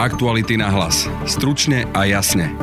Aktuality na hlas. Stručne a jasne.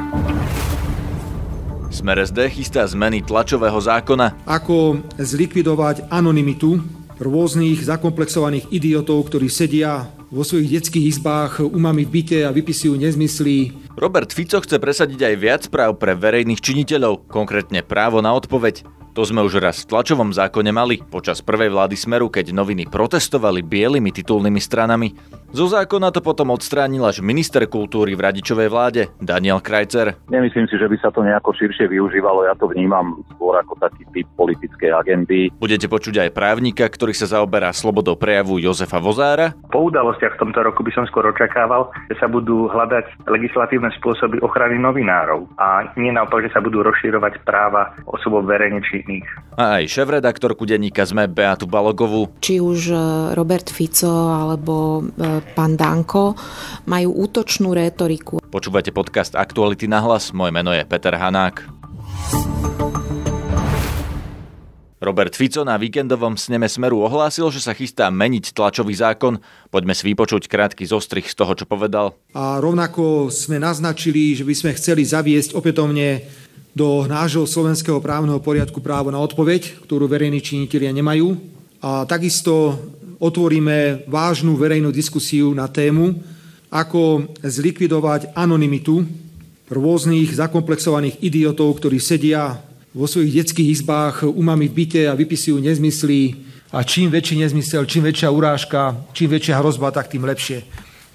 Smer SD chystá zmeny tlačového zákona. Ako zlikvidovať anonymitu rôznych zakomplexovaných idiotov, ktorí sedia vo svojich detských izbách umami v byte a vypisujú nezmysly. Robert Fico chce presadiť aj viac práv pre verejných činiteľov, konkrétne právo na odpoveď. To sme už raz v tlačovom zákone mali počas prvej vlády Smeru, keď noviny protestovali bielými titulnými stranami. Zo zákona to potom odstránil až minister kultúry v radičovej vláde, Daniel Krajcer. Nemyslím si, že by sa to nejako širšie využívalo, ja to vnímam skôr ako taký typ politickej agendy. Budete počuť aj právnika, ktorý sa zaoberá slobodou prejavu Jozefa Vozára. Po udalostiach v tomto roku by som skôr očakával, že sa budú hľadať legislatívne spôsoby ochrany novinárov a nie naopak, že sa budú rozširovať práva osobov verejne činných. A aj šéf-redaktorku denníka sme Beatu Balogovú. Či už e, Robert Fico alebo e, pán Danko majú útočnú rétoriku. Počúvate podcast Aktuality na hlas, moje meno je Peter Hanák. Robert Fico na víkendovom sneme Smeru ohlásil, že sa chystá meniť tlačový zákon. Poďme si vypočuť krátky zostrih z toho, čo povedal. A rovnako sme naznačili, že by sme chceli zaviesť opätovne do nášho slovenského právneho poriadku právo na odpoveď, ktorú verejní činitelia nemajú. A takisto otvoríme vážnu verejnú diskusiu na tému, ako zlikvidovať anonymitu rôznych zakomplexovaných idiotov, ktorí sedia vo svojich detských izbách umami v byte a vypisujú nezmysly a čím väčší nezmysel, čím väčšia urážka, čím väčšia hrozba, tak tým lepšie.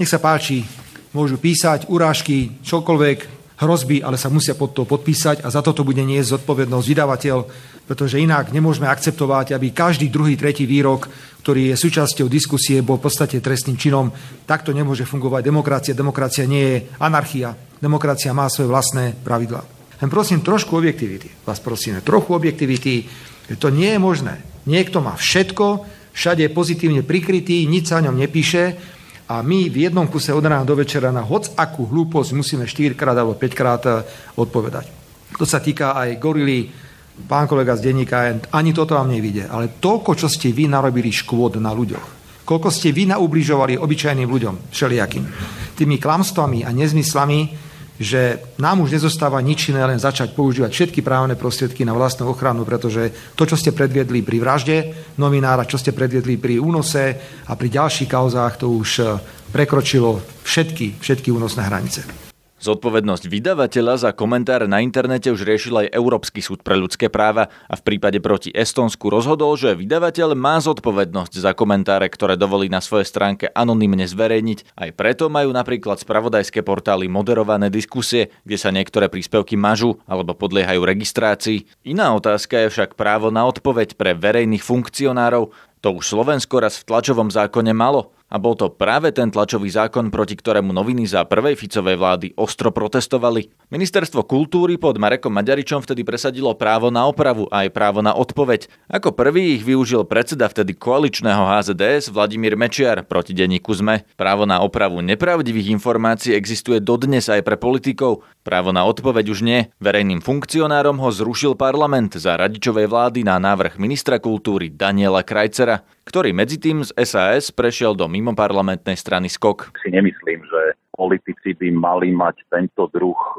Nech sa páči, môžu písať urážky, čokoľvek, hrozby, ale sa musia pod to podpísať a za toto bude niesť zodpovednosť vydavateľ, pretože inak nemôžeme akceptovať, aby každý druhý, tretí výrok, ktorý je súčasťou diskusie, bol v podstate trestným činom. Takto nemôže fungovať demokracia. Demokracia nie je anarchia. Demokracia má svoje vlastné pravidlá. Len prosím, trošku objektivity. Vás prosíme, trochu objektivity. To nie je možné. Niekto má všetko, všade je pozitívne prikrytý, nič sa o ňom nepíše a my v jednom kuse od rána do večera na hoc akú hlúposť musíme 4 krát alebo 5 krát eh, odpovedať. To sa týka aj gorily, pán kolega z denníka, ani toto vám nevidie. Ale toľko, čo ste vy narobili škôd na ľuďoch, koľko ste vy naubližovali obyčajným ľuďom, všelijakým, tými klamstvami a nezmyslami, že nám už nezostáva nič iné, len začať používať všetky právne prostriedky na vlastnú ochranu, pretože to, čo ste predviedli pri vražde novinára, čo ste predviedli pri únose a pri ďalších kauzách, to už eh, prekročilo všetky, všetky únosné hranice. Zodpovednosť vydavateľa za komentár na internete už riešil aj Európsky súd pre ľudské práva a v prípade proti Estonsku rozhodol, že vydavateľ má zodpovednosť za komentáre, ktoré dovolí na svojej stránke anonymne zverejniť. Aj preto majú napríklad spravodajské portály moderované diskusie, kde sa niektoré príspevky mažú alebo podliehajú registrácii. Iná otázka je však právo na odpoveď pre verejných funkcionárov. To už Slovensko raz v tlačovom zákone malo. A bol to práve ten tlačový zákon, proti ktorému noviny za prvej Ficovej vlády ostro protestovali. Ministerstvo kultúry pod Marekom Maďaričom vtedy presadilo právo na opravu a aj právo na odpoveď. Ako prvý ich využil predseda vtedy koaličného HZDS Vladimír Mečiar proti denníku ZME. Právo na opravu nepravdivých informácií existuje dodnes aj pre politikov. Právo na odpoveď už nie. Verejným funkcionárom ho zrušil parlament za radičovej vlády na návrh ministra kultúry Daniela Krajcera ktorý medzi tým z SAS prešiel do mimoparlamentnej strany SKOK. Si nemyslím, že politici by mali mať tento druh e,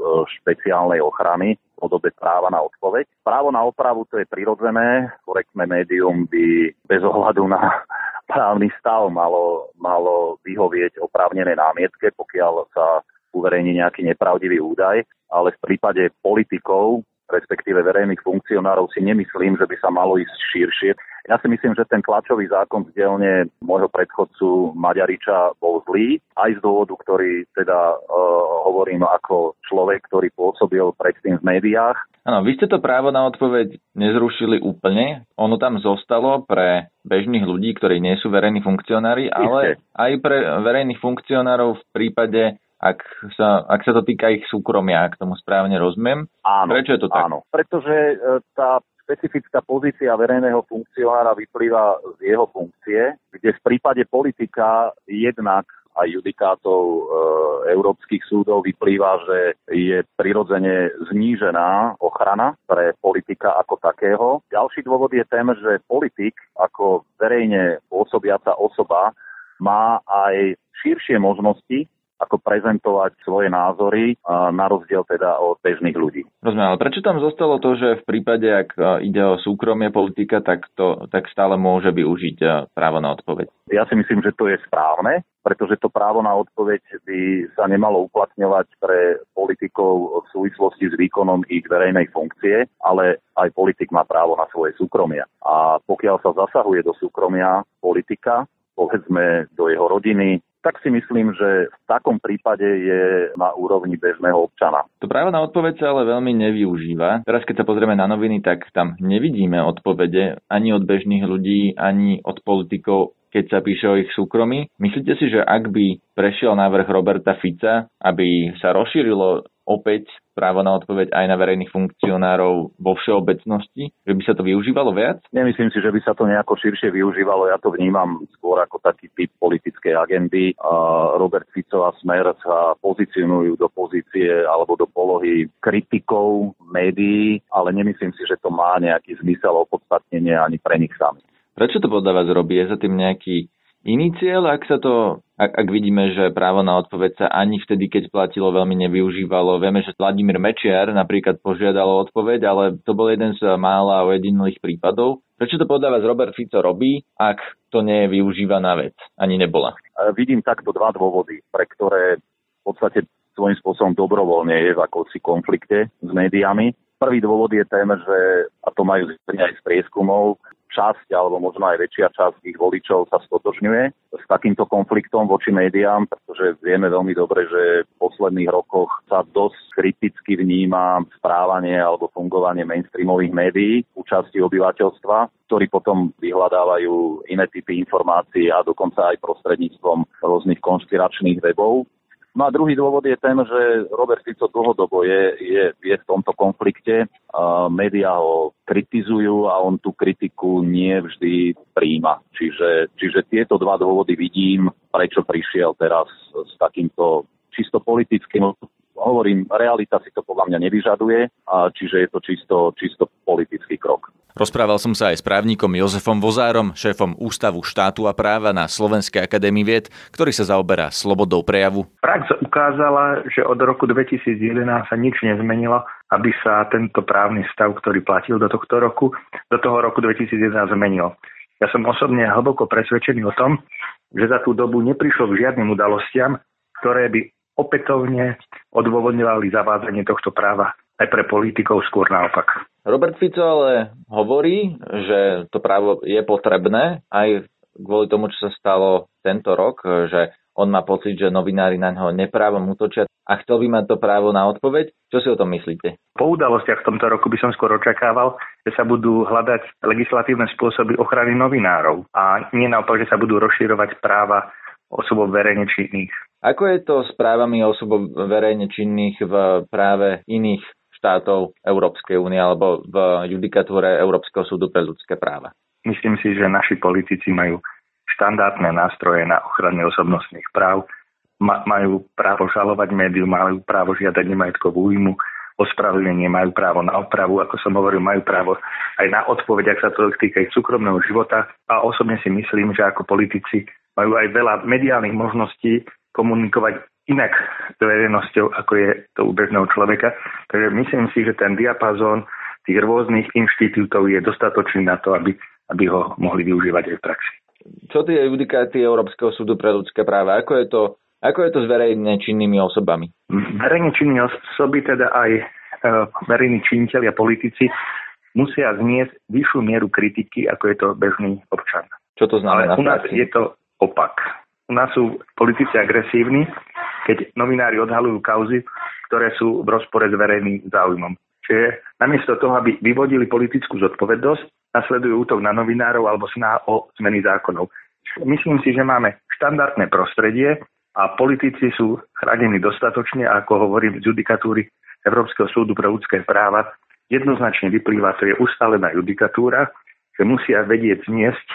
špeciálnej ochrany v podobe práva na odpoveď. Právo na opravu to je prirodzené, korektné médium by bez ohľadu na právny stav malo, malo vyhovieť oprávnené námietke, pokiaľ sa uverejní nejaký nepravdivý údaj, ale v prípade politikov respektíve verejných funkcionárov si nemyslím, že by sa malo ísť širšie. Ja si myslím, že ten tlačový zákon z dielne môjho predchodcu Maďariča bol zlý, aj z dôvodu, ktorý teda uh, hovorím ako človek, ktorý pôsobil predtým v médiách. Áno, vy ste to právo na odpoveď nezrušili úplne. Ono tam zostalo pre bežných ľudí, ktorí nie sú verejní funkcionári, ale aj pre verejných funkcionárov v prípade ak sa, ak sa to týka ich súkromia, ak tomu správne rozumiem. Áno, Prečo je to tak? Áno, pretože e, tá špecifická pozícia verejného funkcionára vyplýva z jeho funkcie, kde v prípade politika jednak aj judikátov e, európskych súdov vyplýva, že je prirodzene znížená ochrana pre politika ako takého. Ďalší dôvod je ten, že politik ako verejne pôsobiaca osoba má aj širšie možnosti ako prezentovať svoje názory na rozdiel teda od bežných ľudí. Rozumiem, ale prečo tam zostalo to, že v prípade, ak ide o súkromie politika, tak, to, tak stále môže využiť právo na odpoveď? Ja si myslím, že to je správne, pretože to právo na odpoveď by sa nemalo uplatňovať pre politikov v súvislosti s výkonom ich verejnej funkcie, ale aj politik má právo na svoje súkromia. A pokiaľ sa zasahuje do súkromia politika, povedzme do jeho rodiny, tak si myslím, že v takom prípade je na úrovni bežného občana. To právo na odpoveď sa ale veľmi nevyužíva. Teraz keď sa pozrieme na noviny, tak tam nevidíme odpovede ani od bežných ľudí, ani od politikov keď sa píše o ich súkromí. Myslíte si, že ak by prešiel návrh Roberta Fica, aby sa rozšírilo opäť právo na odpoveď aj na verejných funkcionárov vo všeobecnosti, že by sa to využívalo viac? Nemyslím si, že by sa to nejako širšie využívalo. Ja to vnímam skôr ako taký typ politickej agendy. Robert Fico a Smer sa pozicionujú do pozície alebo do polohy kritikov médií, ale nemyslím si, že to má nejaký zmysel opodstatnenie ani pre nich samých. Prečo to podľa vás robí? Je za tým nejaký iný cieľ, ak sa to, ak, ak vidíme, že právo na odpoveď sa ani vtedy, keď platilo, veľmi nevyužívalo. Vieme, že Vladimír Mečiar napríklad požiadal o odpoveď, ale to bol jeden z mála ojedinelých prípadov. Prečo to podľa vás Robert Fico robí, ak to nie je využívaná vec? Ani nebola. Vidím takto dva dôvody, pre ktoré v podstate svojím spôsobom dobrovoľne je v akousi konflikte s médiami. Prvý dôvod je ten, že, a to majú aj z prieskumov, časť alebo možno aj väčšia časť ich voličov sa stotožňuje s takýmto konfliktom voči médiám, pretože vieme veľmi dobre, že v posledných rokoch sa dosť kriticky vníma správanie alebo fungovanie mainstreamových médií u časti obyvateľstva, ktorí potom vyhľadávajú iné typy informácií a dokonca aj prostredníctvom rôznych konšpiračných webov. No a druhý dôvod je ten, že Robert Fico dlhodobo je, je, je v tomto konflikte. Uh, média ho kritizujú a on tú kritiku nie vždy príjma. Čiže, čiže tieto dva dôvody vidím, prečo prišiel teraz s takýmto čisto politickým hovorím, realita si to podľa mňa nevyžaduje, a čiže je to čisto, čisto politický krok. Rozprával som sa aj s právnikom Jozefom Vozárom, šéfom Ústavu štátu a práva na Slovenskej akadémii vied, ktorý sa zaoberá slobodou prejavu. Prax ukázala, že od roku 2011 sa nič nezmenilo, aby sa tento právny stav, ktorý platil do tohto roku, do toho roku 2011 zmenil. Ja som osobne hlboko presvedčený o tom, že za tú dobu neprišlo k žiadnym udalostiam, ktoré by opätovne odôvodňovali zavádzanie tohto práva aj pre politikov skôr naopak. Robert Fico ale hovorí, že to právo je potrebné aj kvôli tomu, čo sa stalo tento rok, že on má pocit, že novinári na ňo neprávom útočia a chcel by mať to právo na odpoveď. Čo si o tom myslíte? Po udalostiach v tomto roku by som skôr očakával, že sa budú hľadať legislatívne spôsoby ochrany novinárov a nie naopak, že sa budú rozširovať práva osobob verejne činných. Ako je to s právami osobob verejne činných v práve iných štátov Európskej únie alebo v judikatúre Európskeho súdu pre ľudské práva? Myslím si, že naši politici majú štandardné nástroje na ochranu osobnostných práv, majú právo žalovať médium, majú právo žiadať nemajetkovú újmu, ospravedlnenie, majú právo na opravu, ako som hovoril, majú právo aj na odpoveď, ak sa to týka ich súkromného života. A osobne si myslím, že ako politici majú aj veľa mediálnych možností komunikovať inak s verejnosťou, ako je to u bežného človeka. Takže myslím si, že ten diapazón tých rôznych inštitútov je dostatočný na to, aby, aby ho mohli využívať aj v praxi. Čo tie judikáty Európskeho súdu pre ľudské práva? Ako je to, ako je to s verejne činnými osobami? Verejne činní osoby, teda aj e, verejní činiteľi a politici musia zniesť vyššiu mieru kritiky, ako je to bežný občan. Čo to znamená? Ale u nás je to opak. U nás sú politici agresívni, keď novinári odhalujú kauzy, ktoré sú v rozpore s verejným záujmom. Čiže namiesto toho, aby vyvodili politickú zodpovednosť, nasledujú útok na novinárov alebo snaha o zmeny zákonov. Myslím si, že máme štandardné prostredie a politici sú chránení dostatočne, ako hovorím z judikatúry Európskeho súdu pre ľudské práva, jednoznačne vyplýva, to je ustálená judikatúra, že musia vedieť zniesť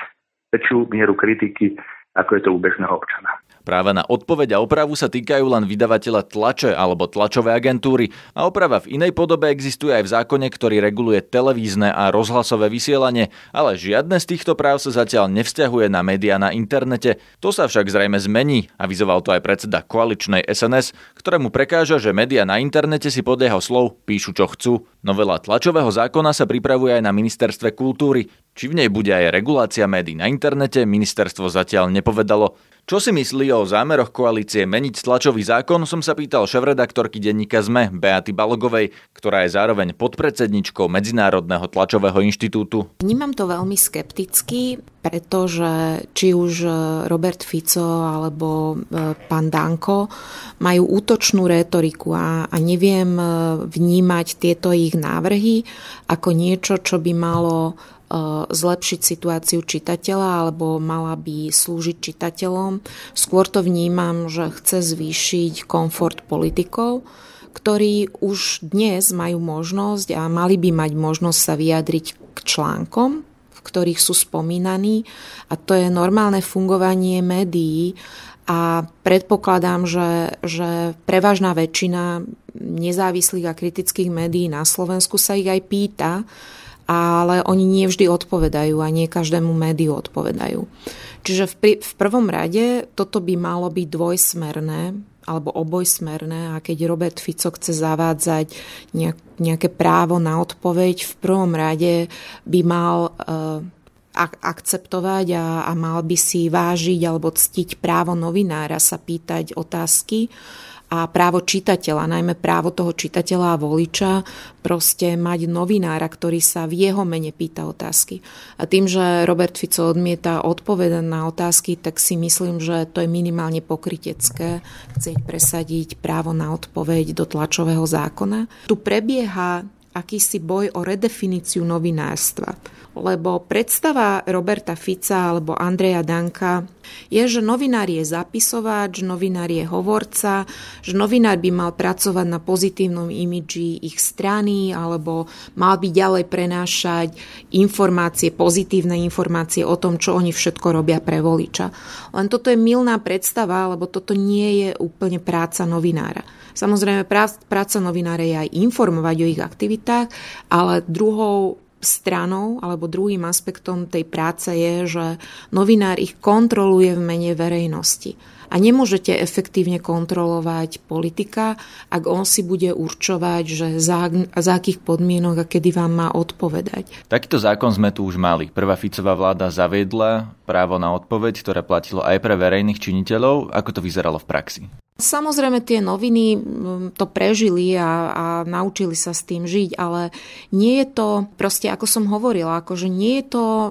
väčšiu mieru kritiky ako je to u bežného občana. Práva na odpoveď a opravu sa týkajú len vydavateľa tlače alebo tlačové agentúry a oprava v inej podobe existuje aj v zákone, ktorý reguluje televízne a rozhlasové vysielanie, ale žiadne z týchto práv sa zatiaľ nevzťahuje na médiá na internete. To sa však zrejme zmení, avizoval to aj predseda koaličnej SNS, ktorému prekáža, že médiá na internete si podľa jeho slov píšu čo chcú. Novela tlačového zákona sa pripravuje aj na ministerstve kultúry. Či v nej bude aj regulácia médií na internete, ministerstvo zatiaľ nepovedalo. Čo si myslí o zámeroch koalície meniť tlačový zákon, som sa pýtal šéf-redaktorky denníka ZME Beaty Balogovej, ktorá je zároveň podpredsedničkou Medzinárodného tlačového inštitútu. Vnímam to veľmi skepticky, pretože či už Robert Fico alebo e, pán Danko majú útočnú rétoriku a, a neviem e, vnímať tieto ich návrhy ako niečo, čo by malo zlepšiť situáciu čitateľa alebo mala by slúžiť čitateľom. Skôr to vnímam, že chce zvýšiť komfort politikov, ktorí už dnes majú možnosť a mali by mať možnosť sa vyjadriť k článkom, v ktorých sú spomínaní a to je normálne fungovanie médií a predpokladám, že, že prevažná väčšina nezávislých a kritických médií na Slovensku sa ich aj pýta, ale oni nie vždy odpovedajú a nie každému médiu odpovedajú. Čiže v, pri, v prvom rade toto by malo byť dvojsmerné alebo obojsmerné a keď Robert Fico chce zavádzať nejak, nejaké právo na odpoveď, v prvom rade by mal uh, akceptovať a, a mal by si vážiť alebo ctiť právo novinára sa pýtať otázky a právo čitateľa, najmä právo toho čitateľa a voliča, proste mať novinára, ktorý sa v jeho mene pýta otázky. A tým, že Robert Fico odmieta odpovedať na otázky, tak si myslím, že to je minimálne pokrytecké chcieť presadiť právo na odpoveď do tlačového zákona. Tu prebieha akýsi boj o redefiníciu novinárstva lebo predstava Roberta Fica alebo Andreja Danka je, že novinár je zapisovač, novinár je hovorca, že novinár by mal pracovať na pozitívnom imidži ich strany alebo mal by ďalej prenášať informácie, pozitívne informácie o tom, čo oni všetko robia pre voliča. Len toto je milná predstava, lebo toto nie je úplne práca novinára. Samozrejme, práca novinára je aj informovať o ich aktivitách, ale druhou stranou alebo druhým aspektom tej práce je, že novinár ich kontroluje v mene verejnosti. A nemôžete efektívne kontrolovať politika, ak on si bude určovať, že za, za akých podmienok a kedy vám má odpovedať. Takýto zákon sme tu už mali. Prvá Ficová vláda zaviedla právo na odpoveď, ktoré platilo aj pre verejných činiteľov. Ako to vyzeralo v praxi? Samozrejme tie noviny to prežili a, a naučili sa s tým žiť, ale nie je to, proste ako som hovorila, akože nie je to e,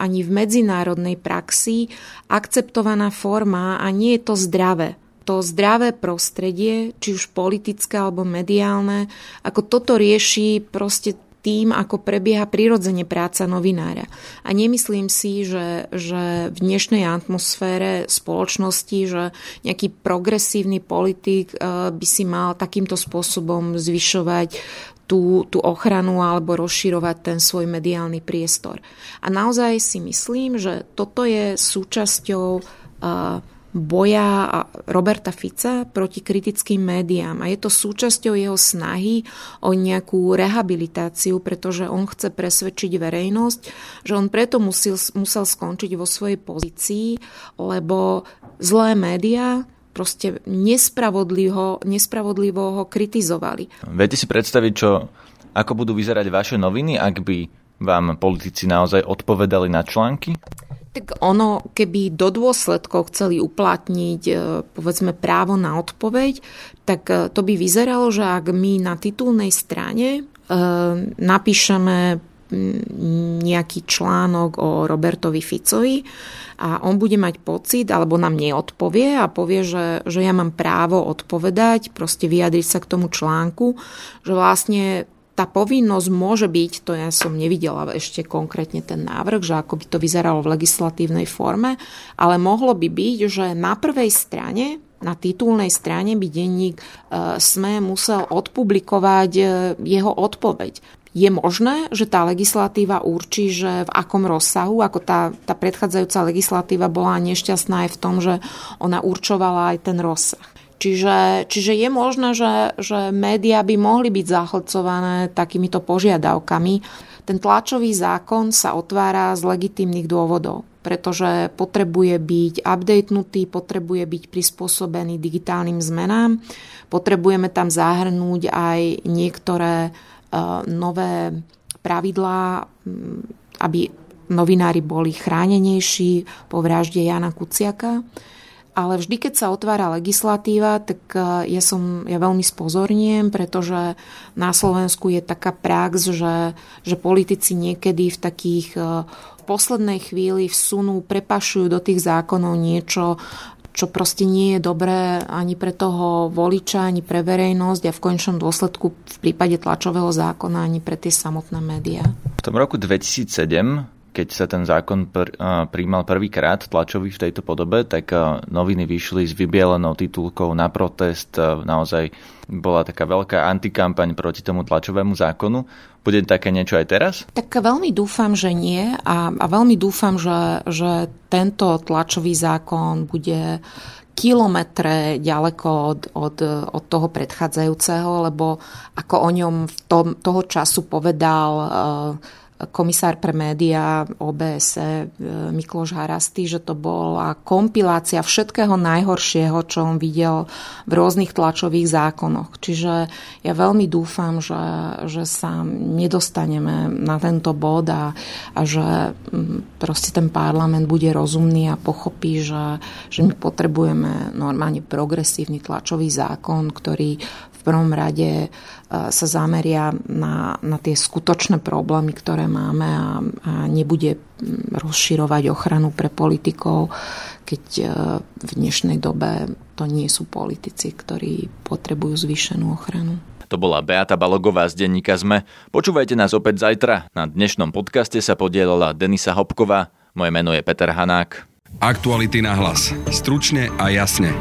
ani v medzinárodnej praxi akceptovaná forma a nie je to zdravé. To zdravé prostredie, či už politické alebo mediálne, ako toto rieši proste tým, ako prebieha prirodzene práca novinára. A nemyslím si, že, že v dnešnej atmosfére spoločnosti, že nejaký progresívny politik eh, by si mal takýmto spôsobom zvyšovať tú, tú ochranu alebo rozširovať ten svoj mediálny priestor. A naozaj si myslím, že toto je súčasťou uh, boja Roberta Fica proti kritickým médiám a je to súčasťou jeho snahy o nejakú rehabilitáciu, pretože on chce presvedčiť verejnosť, že on preto musel, musel skončiť vo svojej pozícii, lebo zlé médiá proste nespravodlivo, nespravodlivo ho kritizovali. Viete si predstaviť, čo, ako budú vyzerať vaše noviny, ak by vám politici naozaj odpovedali na články? Tak ono, keby do dôsledkov chceli uplatniť e, povedzme právo na odpoveď, tak e, to by vyzeralo, že ak my na titulnej strane e, napíšeme nejaký článok o Robertovi Ficovi a on bude mať pocit, alebo nám neodpovie a povie, že, že ja mám právo odpovedať, proste vyjadriť sa k tomu článku, že vlastne tá povinnosť môže byť, to ja som nevidela ešte konkrétne ten návrh, že ako by to vyzeralo v legislatívnej forme, ale mohlo by byť, že na prvej strane na titulnej strane by denník e, SME musel odpublikovať e, jeho odpoveď. Je možné, že tá legislatíva určí, že v akom rozsahu, ako tá, tá predchádzajúca legislatíva bola nešťastná aj v tom, že ona určovala aj ten rozsah. Čiže, čiže je možné, že, že médiá by mohli byť zahlcované takýmito požiadavkami. Ten tlačový zákon sa otvára z legitímnych dôvodov pretože potrebuje byť updatenutý, potrebuje byť prispôsobený digitálnym zmenám. Potrebujeme tam zahrnúť aj niektoré uh, nové pravidlá, aby novinári boli chránenejší po vražde Jana Kuciaka. Ale vždy, keď sa otvára legislatíva, tak ja, som, ja veľmi spozorniem, pretože na Slovensku je taká prax, že, že politici niekedy v takých poslednej chvíli vsunú, prepašujú do tých zákonov niečo, čo proste nie je dobré ani pre toho voliča, ani pre verejnosť a v končnom dôsledku v prípade tlačového zákona ani pre tie samotné médiá. V tom roku 2007 keď sa ten zákon pr- príjmal prvýkrát tlačový v tejto podobe, tak noviny vyšli s vybielenou titulkou na protest. Naozaj bola taká veľká antikampaň proti tomu tlačovému zákonu. Bude také niečo aj teraz? Tak veľmi dúfam, že nie a, a veľmi dúfam, že, že tento tlačový zákon bude kilometre ďaleko od, od, od toho predchádzajúceho, lebo ako o ňom v tom, toho času povedal uh, komisár pre médiá OBS e, Mikloš Harasty, že to bola kompilácia všetkého najhoršieho, čo on videl v rôznych tlačových zákonoch. Čiže ja veľmi dúfam, že, že sa nedostaneme na tento bod a, a že proste ten parlament bude rozumný a pochopí, že, že my potrebujeme normálne progresívny tlačový zákon, ktorý prvom rade e, sa zameria na, na tie skutočné problémy, ktoré máme a, a nebude rozširovať ochranu pre politikov, keď e, v dnešnej dobe to nie sú politici, ktorí potrebujú zvýšenú ochranu. To bola Beata Balogová z denníka ZME. Počúvajte nás opäť zajtra. Na dnešnom podcaste sa podielala Denisa Hopková. Moje meno je Peter Hanák. Aktuality na hlas. Stručne a jasne.